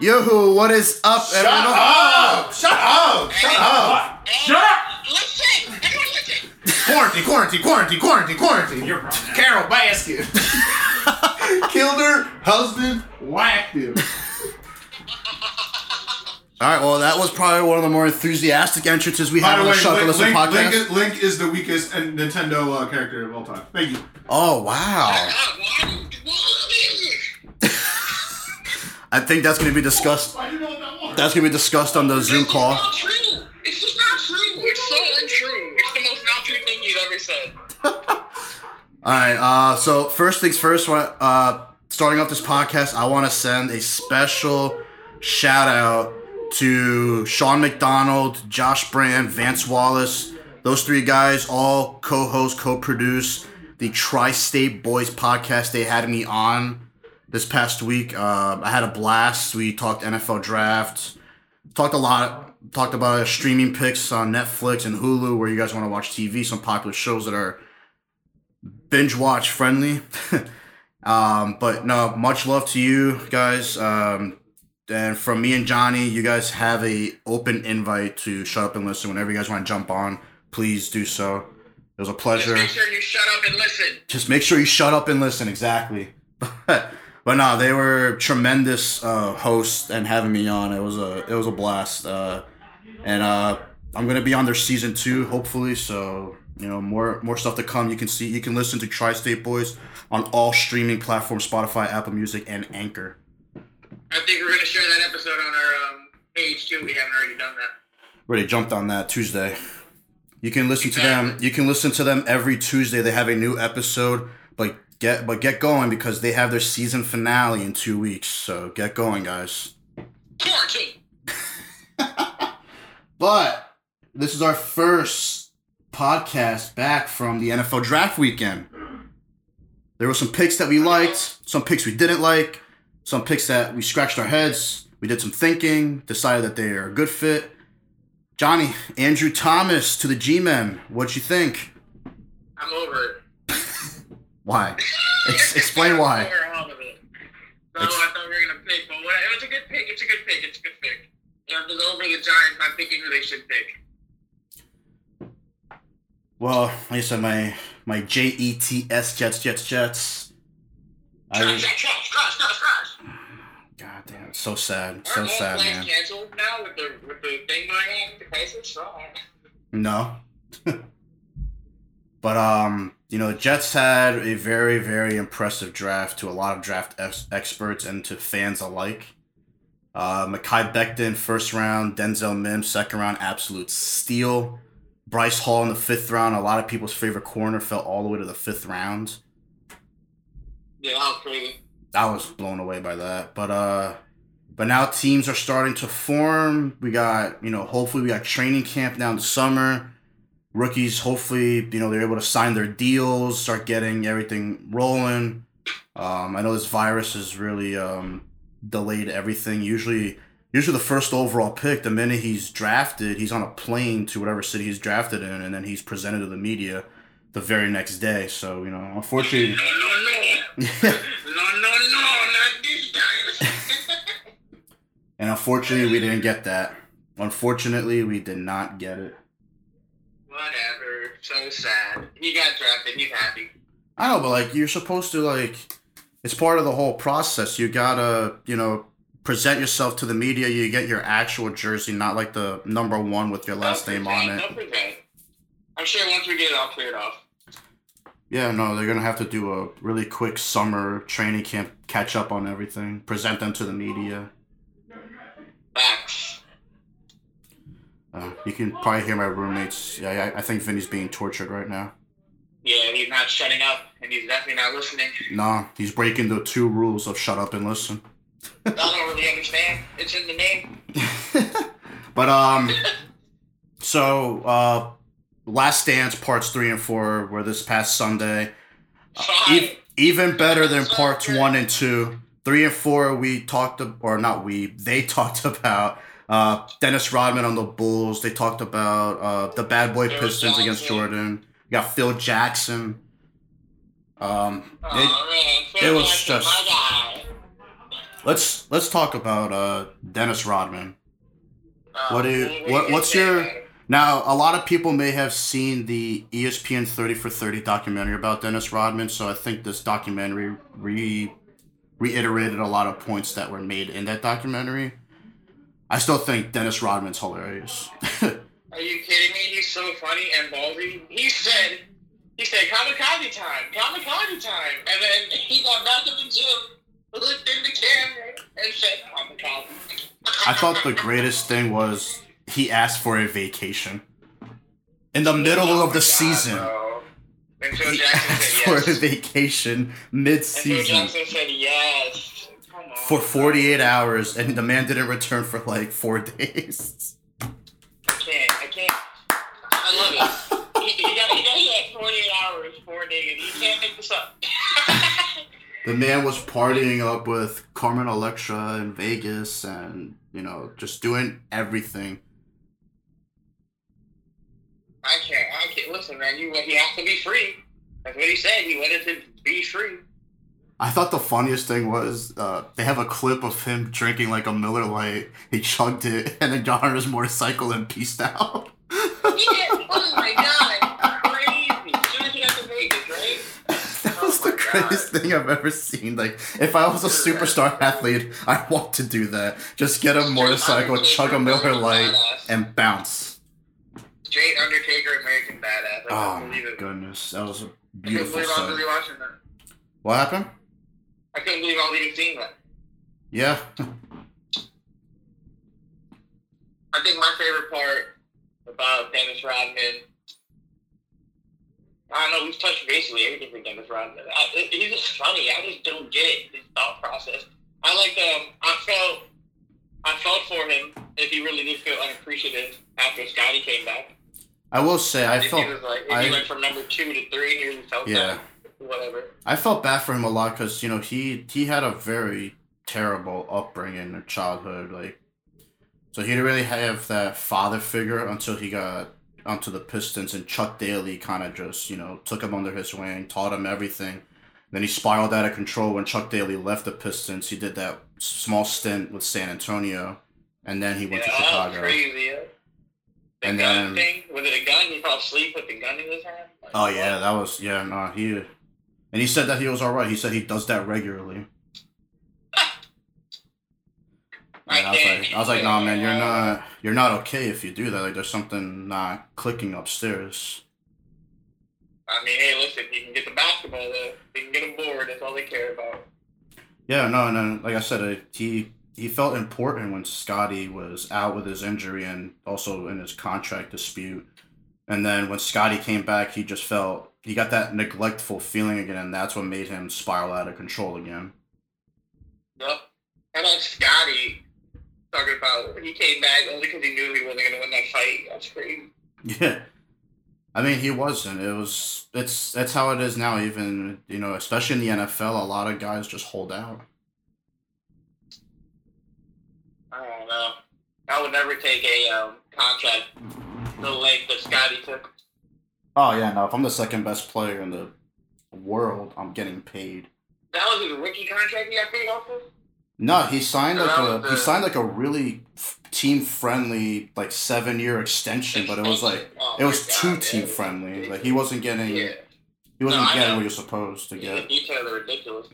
Yoo-hoo, what is up, Shut everyone? up! Shut up! Shut up! Shut up! Listen! Everyone listen! Quarantine, quarantine, quarantine, quarantine, quarantine. You're wrong. Carole Baskin. Killed her husband, whacked him. All right, well, that was probably one of the more enthusiastic entrances we By had on the Shut Link, Listen Link, podcast. Link, is, Link is the weakest Nintendo uh, character of all time. Thank you. Oh, wow. I think that's going to be discussed. Why do you know that one? That's going to be discussed on the Zoom It's call. not true. It's just not true. It's so untrue. It's the most not true thing you've ever said. All right. Uh, so first things first. wa- Uh, starting off this podcast, I want to send a special shout out to Sean McDonald, Josh Brand, Vance Wallace. Those three guys all co-host, co-produce the Tri-State Boys podcast. They had me on this past week. Uh, I had a blast. We talked NFL draft, talked a lot, talked about streaming picks on Netflix and Hulu, where you guys want to watch TV, some popular shows that are binge watch friendly. um, but no, much love to you guys. Um, and from me and Johnny, you guys have a open invite to shut up and listen. Whenever you guys want to jump on, please do so. It was a pleasure. Just make sure you shut up and listen. Just make sure you shut up and listen. Exactly. but no, they were tremendous uh, hosts and having me on. It was a it was a blast. Uh, and uh, I'm gonna be on their season two, hopefully. So you know, more more stuff to come. You can see, you can listen to Tri-State Boys on all streaming platforms: Spotify, Apple Music, and Anchor. I think we're gonna share that episode on our um, page too. We haven't already done that. Already jumped on that Tuesday. You can listen to them. You can listen to them every Tuesday. They have a new episode, but get but get going because they have their season finale in two weeks. So get going, guys. But this is our first podcast back from the NFL draft weekend. There were some picks that we liked, some picks we didn't like, some picks that we scratched our heads. We did some thinking, decided that they are a good fit. Johnny, Andrew Thomas to the G Men. What'd you think? I'm over it. Why? Ex- explain why. Over all of it. No, Ex- I thought we were gonna pick, but what, it was a good pick. It's a good pick. It's a good pick. You know, because over the Giants, I'm picking who they should pick. Well, like I said, my my J E T S Jets Jets Jets. I trash, trash, trash, trash. God damn, it's so sad, so sad, man. canceled now with the with the thing going on? The crisis. So, No. but um, you know, the Jets had a very very impressive draft to a lot of draft ex- experts and to fans alike. Uh, Mekhi Becton first round, Denzel Mims second round, absolute steal. Bryce Hall in the fifth round, a lot of people's favorite corner, fell all the way to the fifth round. yeah, that was crazy. I was blown away by that. But uh but now teams are starting to form. We got, you know, hopefully we got training camp now in the summer. Rookies, hopefully, you know, they're able to sign their deals, start getting everything rolling. Um, I know this virus has really um, delayed everything. Usually, usually the first overall pick, the minute he's drafted, he's on a plane to whatever city he's drafted in, and then he's presented to the media the very next day. So, you know, unfortunately, No, no, no, no, no, no, not these guys. And unfortunately, we didn't get that. Unfortunately, we did not get it. Whatever. So sad. He got drafted. He's happy. I know, but like, you're supposed to, like, it's part of the whole process. You gotta, you know, present yourself to the media. You get your actual jersey, not like the number one with your last name on it. present. I'm sure once we get it all cleared off. Yeah, no, they're gonna have to do a really quick summer training camp, catch up on everything, present them to the media. Facts. Uh, you can probably hear my roommates. Yeah, I, I think Vinny's being tortured right now. Yeah, he's not shutting up, and he's definitely not listening. Nah, he's breaking the two rules of shut up and listen. I don't really understand. It's in the name. but um, so uh, Last Dance parts three and four were this past Sunday. Fine. E- even better than parts one and two. Three and four, we talked, or not we, they talked about uh, Dennis Rodman on the Bulls. They talked about uh, the Bad Boy Phil Pistons against Jordan. You got Phil Jackson. Um, it, Aw, man. it was just- let's let's talk about uh Dennis Rodman. Um, What do you- what- what's your- Now, a lot of people may have seen the ESPN 30 for 30 documentary about Dennis Rodman, so I think this documentary re reiterated a lot of points that were made in that documentary. I still think Dennis Rodman's hilarious. Are you kidding me? He's so funny and ballsy. He said, he said, kamikaze time, kamikaze time. And then he got back in the gym, looked in the camera, and said, kamikaze. I thought the greatest thing was he asked for a vacation. In the middle Oh of the oh God, season. bro. Phil He Jackson asked said for a vacation And mid season Jackson said yes. For 48 hours, and the man didn't return for like four days. I can't. I can't. I love it. He, he got he got had 48 hours, four days. You can't make this up. The man was partying up with Carmen Electra in Vegas and, you know, just doing everything. I can't. I can't. Listen, man. You he has to be free. That's what he said. He wanted to be free. I thought the funniest thing was uh, they have a clip of him drinking like a Miller Lite. He chugged it and then got on his motorcycle and pieced out. Yeah. Oh my god. Crazy. Soon as he got to Vegas, right? that was the Oh my greatest thing I've ever seen. Like, if I was a superstar athlete, I'd want to do that. Just get a motorcycle, chug a Miller Lite, and bounce. Straight Undertaker, American Badass. I Oh my goodness, that was a I couldn't beautiful believe I was sight. really watching that. What happened? I couldn't believe I was even seeing that. Yeah. I think my favorite part about Dennis Rodman. I don't know. We've touched basically everything with Dennis Rodman. I, he's just funny. I just don't get it. His thought process. I like um. I felt. I felt for him if he really did feel unappreciative after Scottie came back. I will say, I if felt he was like, if I- he went from number two to three, he really felt Yeah. that. Whatever. I felt bad for him a lot because you know he he had a very terrible upbringing or childhood, like so he didn't really have that father figure until he got onto the Pistons and Chuck Daly kind of just you know took him under his wing, taught him everything. Then he spiraled out of control when Chuck Daly left the Pistons. He did that small stint with San Antonio, and then he went yeah, to Chicago. crazy. Yeah. The And gun then- thing was it a gun? He fell asleep with the gun in his hand. Like, Oh yeah, that was yeah no he, and he said that he was all right. He said he does that regularly. I I was like, I was like, nah, man, you're not, you're not okay if you do that. Like, there's something not clicking upstairs. I mean, hey, listen, he can get the basketball though. He can get a board. That's all they care about. Yeah, no, and then, like I said, uh, he he felt important when Scottie was out with his injury and also in his contract dispute. And then when Scottie came back, he just felt he got that neglectful feeling again, and that's what made him spiral out of control again. Yep. And about Scottie talking about he came back only because he knew he wasn't gonna win that fight? That's crazy. Yeah. I mean, he wasn't. It was. It's. That's how it is now. Even you know, especially in the NFL, a lot of guys just hold out. I don't know. I would never take a um, contract the length that Scottie took. Oh yeah, no. If I'm the second best player in the world, I'm getting paid. That was his rookie contract he got paid off of. No, he signed like a was he signed like a really team friendly like seven year extension, but it was like Oh it was too God, team friendly. Like he wasn't getting Yeah. he wasn't No, getting what you're supposed to Yeah, the get. details are ridiculous.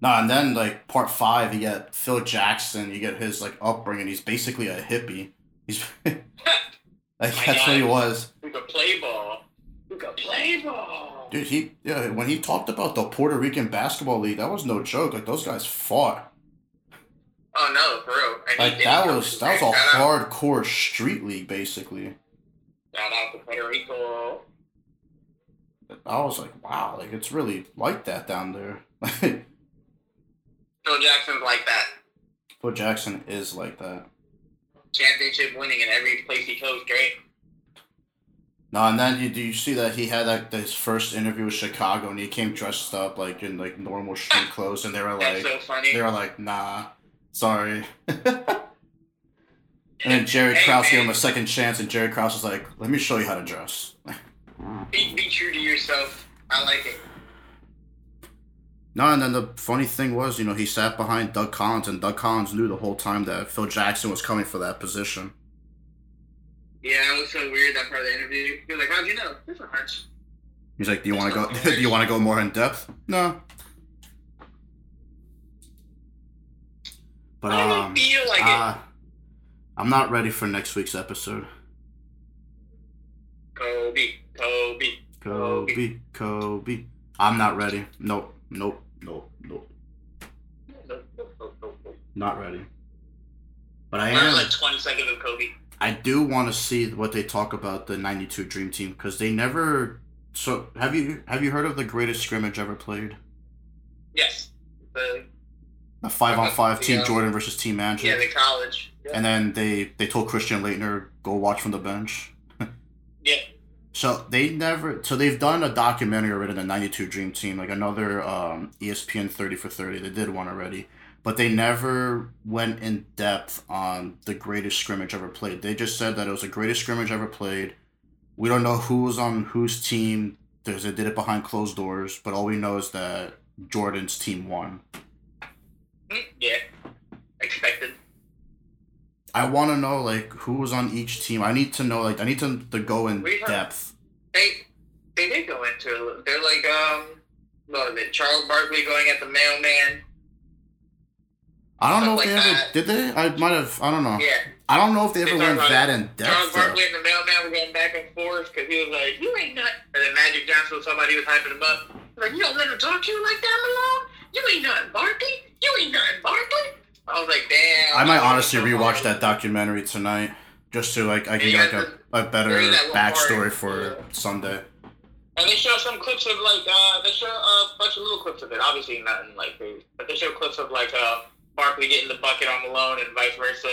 No, and then like part five, you get Phil Jackson. You get his like upbringing. He's basically a hippie. He's like that's what he was. Play ball? Who could play ball? Dude, he yeah, when he talked about the Puerto Rican basketball league, that was no joke. Like those guys fought. Oh no, for real. And Like that was that was a Shout out- hardcore street league basically. Shout out to Puerto Rico. I was like, wow, like it's really like that down there. Phil Jackson's like that. Phil Jackson is like that. Championship winning in every place he goes, great. No, and then you do you see that he had like his first interview with Chicago and he came dressed up like in like normal street clothes and they were like so they were like, nah, sorry. and then Jerry Hey, Krause gave him a second chance and Jerry Krause was like, let me show you how to dress. Be, be true to yourself. I like it. No, and then the funny thing was, you know, he sat behind Doug Collins, and Doug Collins knew the whole time that Phil Jackson was coming for that position. Yeah, it was so weird that part of the interview. He was like, "How'd you know?" It's a hunch. He's like, "Do you want to go? do you want to go more in depth?" No. But I um, feel like it. uh, I'm not ready for next week's episode. Kobe, Kobe. Kobe, Kobe. I'm not ready. Nope, nope, nope, nope. Not ready. But I I am. like 20 seconds of Kobe. I do want to see what they talk about the '92 Dream Team because they never. So have you have you heard of the greatest scrimmage ever played? Yes. The A five on five Team Yeah. Jordan versus Team Magic. yeah, the college. Yeah. And then they they told Christian Laettner go watch from the bench. yeah. So they never. So they've done a documentary already, the '92 Dream Team, like another um, ESPN 30 for 30. They did one already, but they never went in depth on the greatest scrimmage ever played. They just said that it was the greatest scrimmage ever played. We don't know who was on whose team. There's they did it behind closed doors, but all we know is that Jordan's team won. Mm, Yeah. Expected. I want to know like who was on each team. I need to know like I need to, to go in We have- depth. They they did go into it. a little- They're like um what was it? Charles Barkley going at the mailman. I don't know if Stuff they like ever that. did they. I might have. I don't know. Yeah. I don't know if they ever went that in Charles depth. though. Barkley and the mailman were going back and forth because he was like, "You ain't nut," and then Magic Johnson was somebody was hyping him up. Like, "You don't let him talk to you like that, Malone. You ain't nothing, Barkley. You ain't nothing, Barkley." I was like, "Damn." I might honestly rewatch that documentary tonight, just to like I can get like a, a better there is that one backstory part, for yeah. Sunday. And they show some clips of like uh, they show a bunch of little clips of it. Obviously nothing like crazy, but they show clips of like uh, Barkley getting the bucket on Malone and vice versa,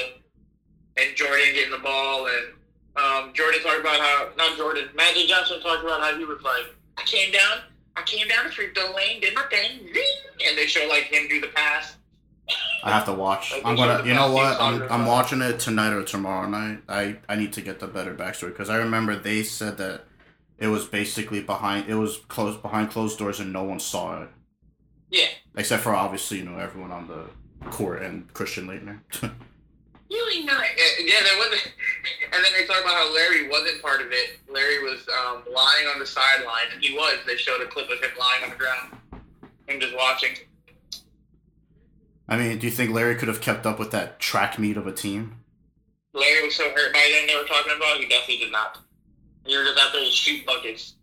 and Jordan getting the ball and um, Jordan talked about how not Jordan Magic Johnson talked about how he was like I came down, I came down the free throw lane, did my thing, zing, and they show like him do the pass. I have to watch. Like, I'm gonna. You know what? I'm I'm watching it tonight or tomorrow night. I I need to get the better backstory because I remember they said that it was basically behind. It was closed behind closed doors and no one saw it Yeah, except for obviously you know everyone on the court and Christian Laettner. you ain't not. Yeah, there wasn't. And then they talk about how Larry wasn't part of it. Larry was um, lying on the sideline, and he was. They showed a clip of him lying on the ground, him just watching. I mean, do you think Larry could have kept up with that track meet of a team? Larry was so hurt by then they were talking about. He definitely did not. He was just out there to shoot buckets.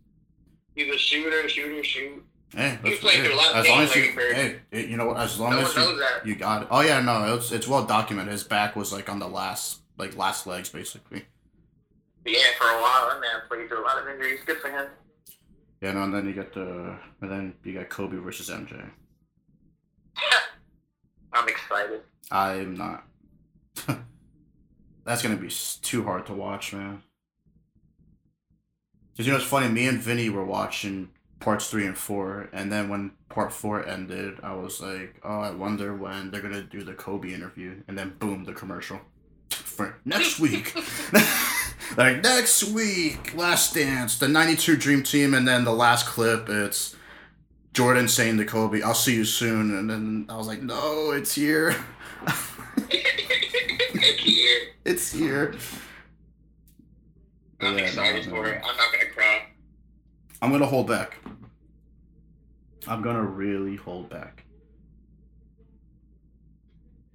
He's a shooter, shooter, shoot. Hey, He that's- played through a lot of as long as you, hey, it- you know what? As long No as you, you got it. Oh yeah, no, it's it's well documented. His back was like on the last like last legs basically. Yeah, for a while, that man played through a lot of injuries. Good for him. Yeah, no, and then you got the and then you got Kobe versus MJ. I'm excited. I'm not. That's gonna be too hard to watch, man. Cause you know it's funny. Me and Vinny were watching parts three and four, and then when part four ended, I was like, "Oh, I wonder when they're gonna do the Kobe interview." And then boom, the commercial for next week. like next week, Last Dance, the '92 Dream Team, and then the last clip, it's Jordan saying to Kobe, "I'll see you soon," and then I was like, "No, it's here." yeah, It's here. I'm Yeah, excited no, for it. I'm not gonna cry. I'm gonna hold back. I'm gonna really hold back.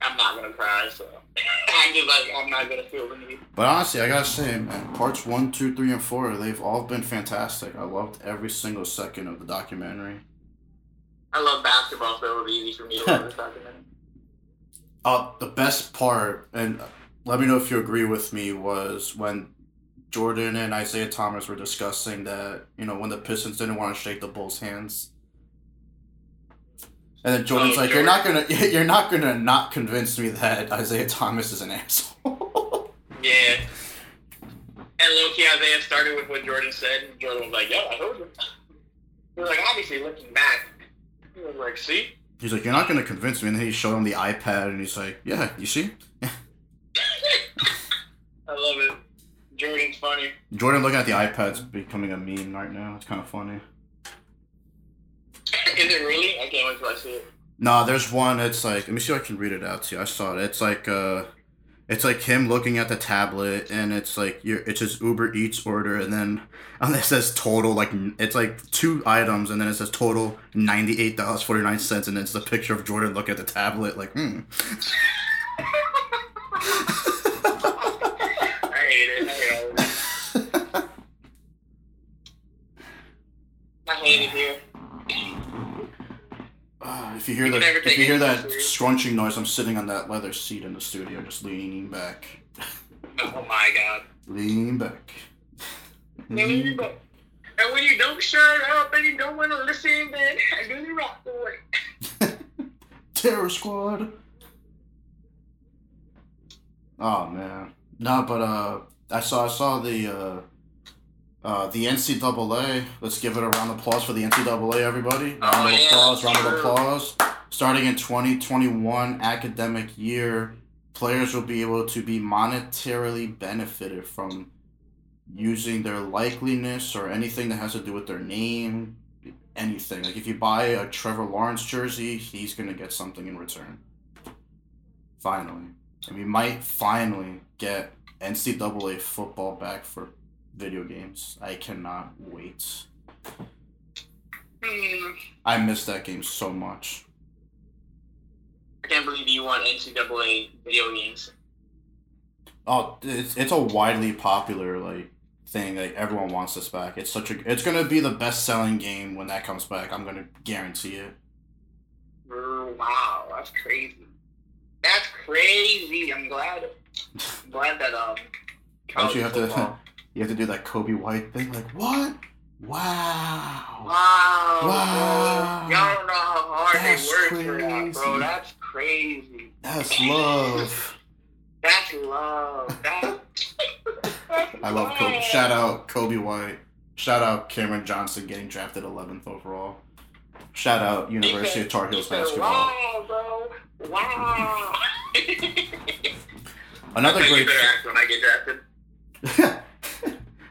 I'm not gonna cry. So I'm just like I'm not gonna feel the need. But honestly, I gotta say, man, parts one, two, three, and four, they've all been fantastic. I loved every single second of the documentary. I love basketball, so it was easy for me to love this documentary. Uh, the best part, and let me know if you agree with me, was when Jordan and Isiah Thomas were discussing that, you know, when the Pistons didn't want to shake the Bulls' hands. And then Jordan's Oh, like, "You're not gonna, you're not gonna not convince me that Isiah Thomas is an asshole." Yeah. And low key, Isiah started with what Jordan said. and Jordan was like, "Yo, I heard you." He was like, obviously looking back, he was like, "See." He's like, "You're not gonna convince me," and then he showed him the iPad, and he's like, "Yeah, you see." I love it. Jordan's funny. Jordan looking at the iPad's becoming a meme right now. It's kind of funny. Is it really? I can't wait till I see it. Nah, there's one. It's like let me see if I can read it out to you. I saw it. It's like uh, it's like him looking at the tablet, and it's like your it's his Uber Eats order, and then and it says total like it's like two items, and then it says total ninety eight dollars forty nine cents, and then it's the picture of Jordan looking at the tablet like hmm. I hate it. I hate it. I hate it here. Uh, if you hear You the if you hear that scrunching noise, I'm sitting on that leather seat in the studio, just leaning back, Oh my god. leaning back. And when you don't shut up and you don't want to listen, then I do the rock away. Terror Squad. Oh man, no, but uh, I saw I saw the uh, uh, the NCAA. Let's give it a round of applause for the NCAA, everybody. Round Oh, of yeah, applause, round of applause. Starting in 2021 academic year, players will be able to be monetarily benefited from using their likeliness or anything that has to do with their name, anything. Like if you buy a Trevor Lawrence jersey, he's gonna get something in return. Finally, and we might finally get NCAA football back for video games. I cannot wait. Hmm. I miss that game so much. I can't believe you want NCAA video games. Oh, it's it's a widely popular like thing. Like everyone wants this back. It's such a. It's gonna be the best selling game when that comes back. I'm gonna guarantee it. Mm, Wow, that's crazy. That's crazy. I'm glad. I'm glad that um. Don't you have to? You have to do that Coby White thing. Like what? Wow. Wow. Wow. bro. Y'all don't know how hard That's they work for that, bro. crazy. That's crazy. That's love. That's love. That's, I love Kobe. Shout out Coby White. Shout out Cameron Johnson getting drafted 11th overall. Shout out University of Tar Heels He said, basketball. Wow, bro. Wow. Another I great. better act when I get drafted.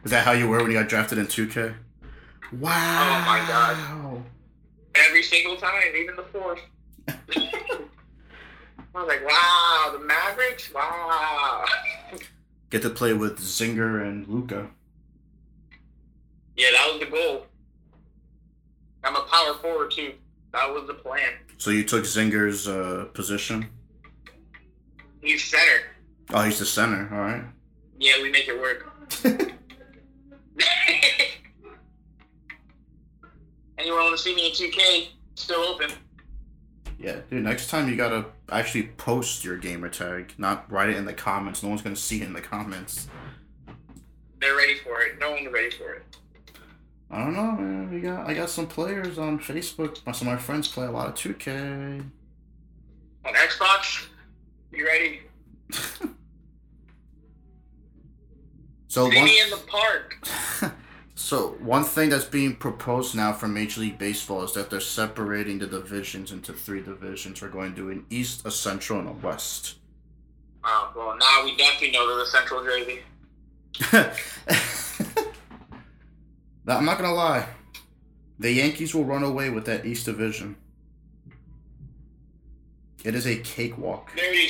Is that how you were when you got drafted in 2K? Wow. Oh my God. Every single time, even the fourth. I was like, wow, the Mavericks? Wow. Get to play with Zinger and Luka. Yeah, that was the goal. I'm a power forward, too. That was the plan. So you took Zinger's uh, position. He's center. Oh, he's the center. All right. Yeah, we make it work. Anyone want to see me in 2K? Still open. Yeah, dude. Next time you gotta actually post your gamer tag, not write it in the comments. No one's gonna see it in the comments. They're ready for it. No one's ready for it. I don't know, man. We got I got some players on Facebook. Some of my friends play a lot of 2K. On Xbox, you ready? So one, me in the park. so one thing that's being proposed now from Major League Baseball is that they're separating the divisions into three divisions. We're going to do an East, a Central, and a West. Oh, well, now we definitely know they're the Central Jersey. I'm not gonna lie. The Yankees will run away with that East Division. It is a cakewalk. They already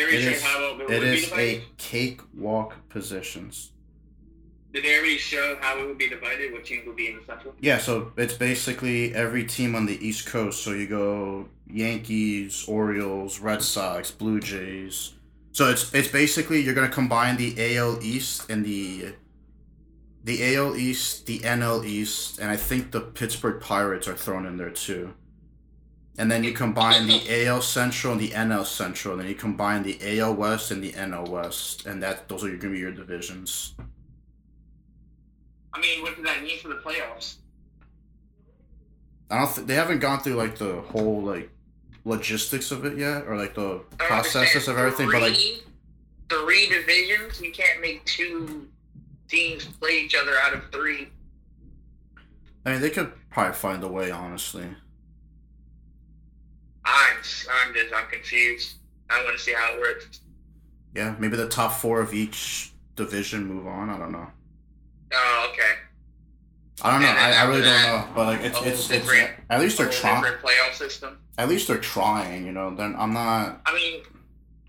showed. They already It how it It be a cakewalk positions. Did they already show how it would be divided? What teams would be in the Central? Yeah, so it's basically every team on the East Coast. So you go Yankees, Orioles, Red Sox, Blue Jays. So it's it's basically you're gonna combine the AL East and the the AL East, the NL East, and I think the Pittsburgh Pirates are thrown in there too. And then you combine the AL Central and the NL Central, and then you combine the AL West and the NL West, and that those are gonna be your divisions. I mean, what does that mean for the playoffs? I don't. Th- they haven't gone through like the whole like logistics of it yet, or like the processes of everything. But like, three divisions. You can't make two teams play each other out of three. I mean, they could probably find a way. Honestly, I'm, just, I'm confused. I want to see how it works. yeah, maybe the top four of each division move on. I don't know. Oh, okay. I don't know. I, I really don't know. But like it's it's, it's at least they're trying. playoff system. At least they're trying. You know. Then I'm not. I mean,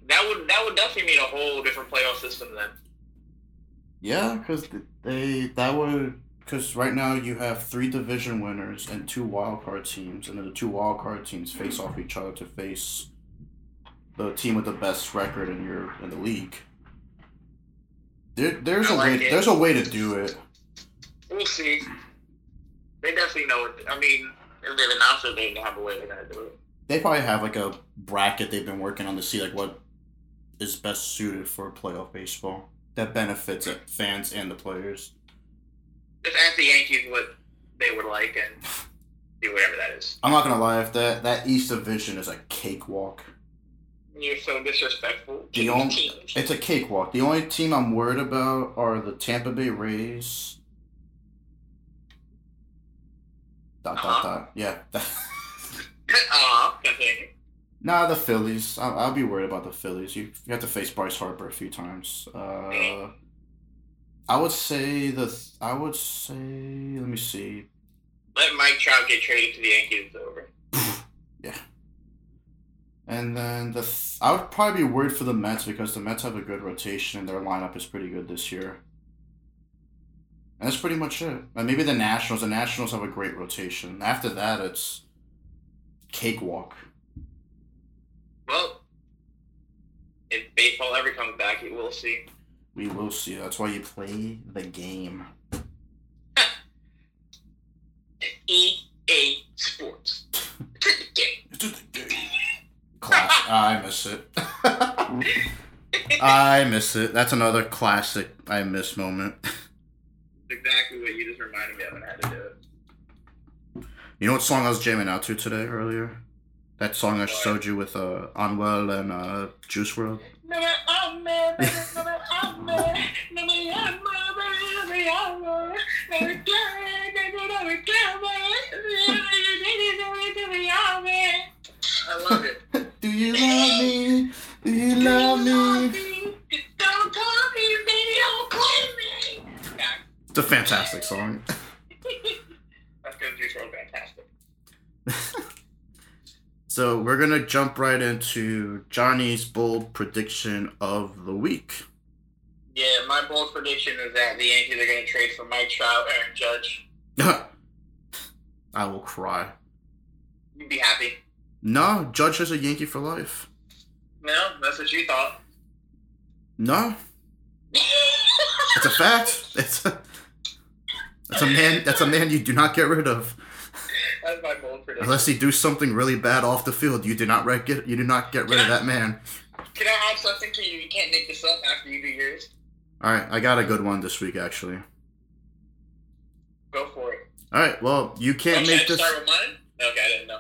that would that would definitely mean a whole different playoff system then. Yeah, because they that would because right now you have three division winners and two wild card teams, and then the two wild card teams face off each other to face the team with the best record in your in the league. There, there's I a way. it. There's a way to do it. We'll see. They definitely know it. I mean, if they've announced it, they have a way they're gonna do it. They probably have like a bracket they've been working on to see like what is best suited for playoff baseball that benefits it, fans and the players. Just ask the Yankees what they would like and do whatever that is. I'm not gonna lie, if that that East Division is a cakewalk. You're so disrespectful The only- It's a cakewalk. The only team I'm worried about are the Tampa Bay Rays. Dot dot Uh-huh. dot. Yeah. uh, continue. nah, the Phillies. I'll, I'll be worried about the Phillies. You, you have to face Bryce Harper a few times. Uh, I would say the. th- I would say. Let me see. Let Mike Trout get traded to the Yankees. Over. And then the. Th- I would probably be worried for the Mets because the Mets have a good rotation and their lineup is pretty good this year. And that's pretty much it. And maybe the Nationals. The Nationals have a great rotation. After that, it's cakewalk. Well, if baseball ever comes back, you will see. We will see. That's why you play the game. EA Sports. Classic. I miss it. I miss it. That's another classic I miss moment. exactly what you just reminded me of and I had to do it. You know what song I was jamming out to today earlier? That song I showed you with uh, Onwell and uh, Juice WRLD. I love it. Do you love me? Do you love me? Don't call me, baby, don't call me. It's a fantastic song. that's because you're so fantastic. So we're gonna jump right into Johnny's bold prediction of the week. Yeah, my bold prediction is that the Yankees are going to trade for Mike Trout, Aaron Judge. I will cry. You'd be happy. No, Judge is a Yankee for life. No, that's what you thought. No, it's a fact. It's a, that's a man. That's a man you do not get rid of That's my bold prediction. unless he do something really bad off the field. You do not re- get. You do not get rid of that man. Can I add something to you? You can't make this up after you do yours. All right, I got a good one this week actually. Go for it. All right, well you can't okay, make this start with mine? Okay, I didn't know.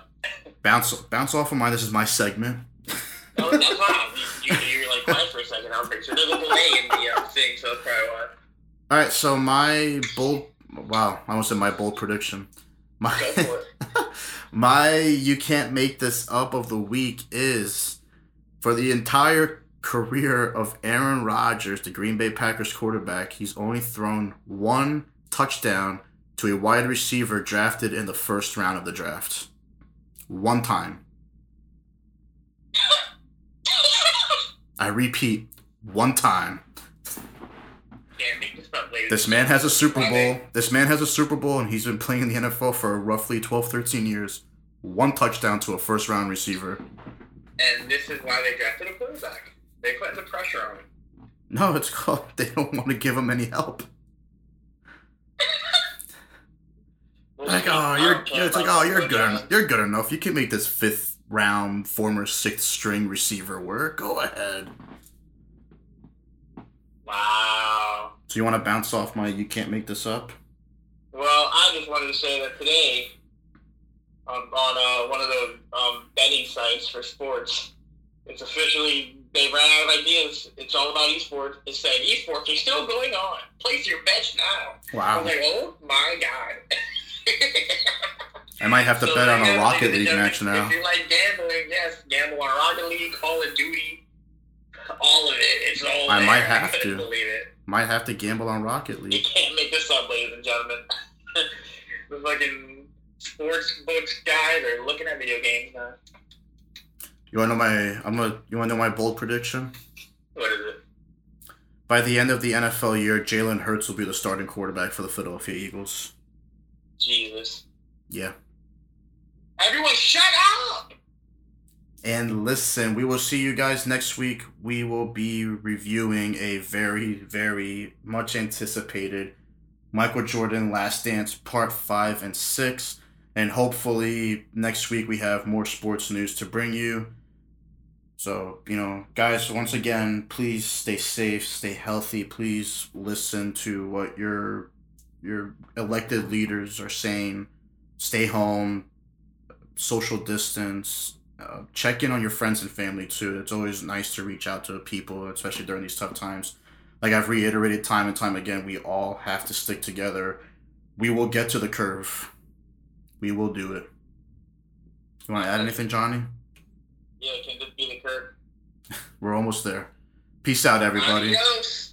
bounce bounce off of mine. This is my segment. Oh, that's why. You, you, you were like quiet for a second. I was pretty sure there's a delay in the uh, thing, so that's probably why. All right, so my bold. Wow, I almost said my bold prediction. My Go for it. my you can't make this up of the week is for the entire career of Aaron Rodgers, the Green Bay Packers quarterback, he's only thrown one touchdown to a wide receiver drafted in the first round of the draft. One time. I repeat, one time. Make this up, ladies. This man has a Super Bowl. This man has a Super Bowl, and he's been playing in the NFL for roughly 12, 13 years. One touchdown to a first round receiver. And this is why they drafted a quarterback. They put the pressure on him. No, it's called they don't want to give him any help. We'll Like, oh, you're, it's like, oh, you're good enough. You're good enough. You can make this fifth round, former sixth string receiver work. Go ahead. Wow. So you want to bounce off my? You can't make this up. Well, I just wanted to say that today, on, on uh, one of the um, betting sites for sports, it's officially they ran out of ideas. It's all about esports. It said esports are still going on. Place your bets now. Wow. I was like, oh my god. I might have to So, bet on a Rocket League match now. If you like gambling, yes, gamble on Rocket League, Call of Duty, all of it. It's all. I there. might have couldn't to. believe it. Might have to gamble on Rocket League. You can't make this up, ladies and gentlemen. the fucking sports books guys are looking at video games now. You wanna know my I'm gonna you wanna know my bold prediction? What is it? By the end of the NFL year, Jalen Hurts will be the starting quarterback for the Philadelphia Eagles. Jesus. Yeah. Everyone, shut up! And listen, we will see you guys next week. We will be reviewing a very, very much anticipated Michael Jordan Last Dance Part 5 and 6. And hopefully next week we have more sports news to bring you. So, you know, guys, once again, please stay safe, stay healthy. Please listen to what your your elected leaders are saying. Stay home, social distance, uh, check in on your friends and family too. It's always nice to reach out to people, especially during these tough times. Like I've reiterated time and time again, we all have to stick together. We will get to the curve. We will do it. You want to add anything, Johnny? Yeah, can this be the curve? We're almost there. Peace out, everybody. Adios.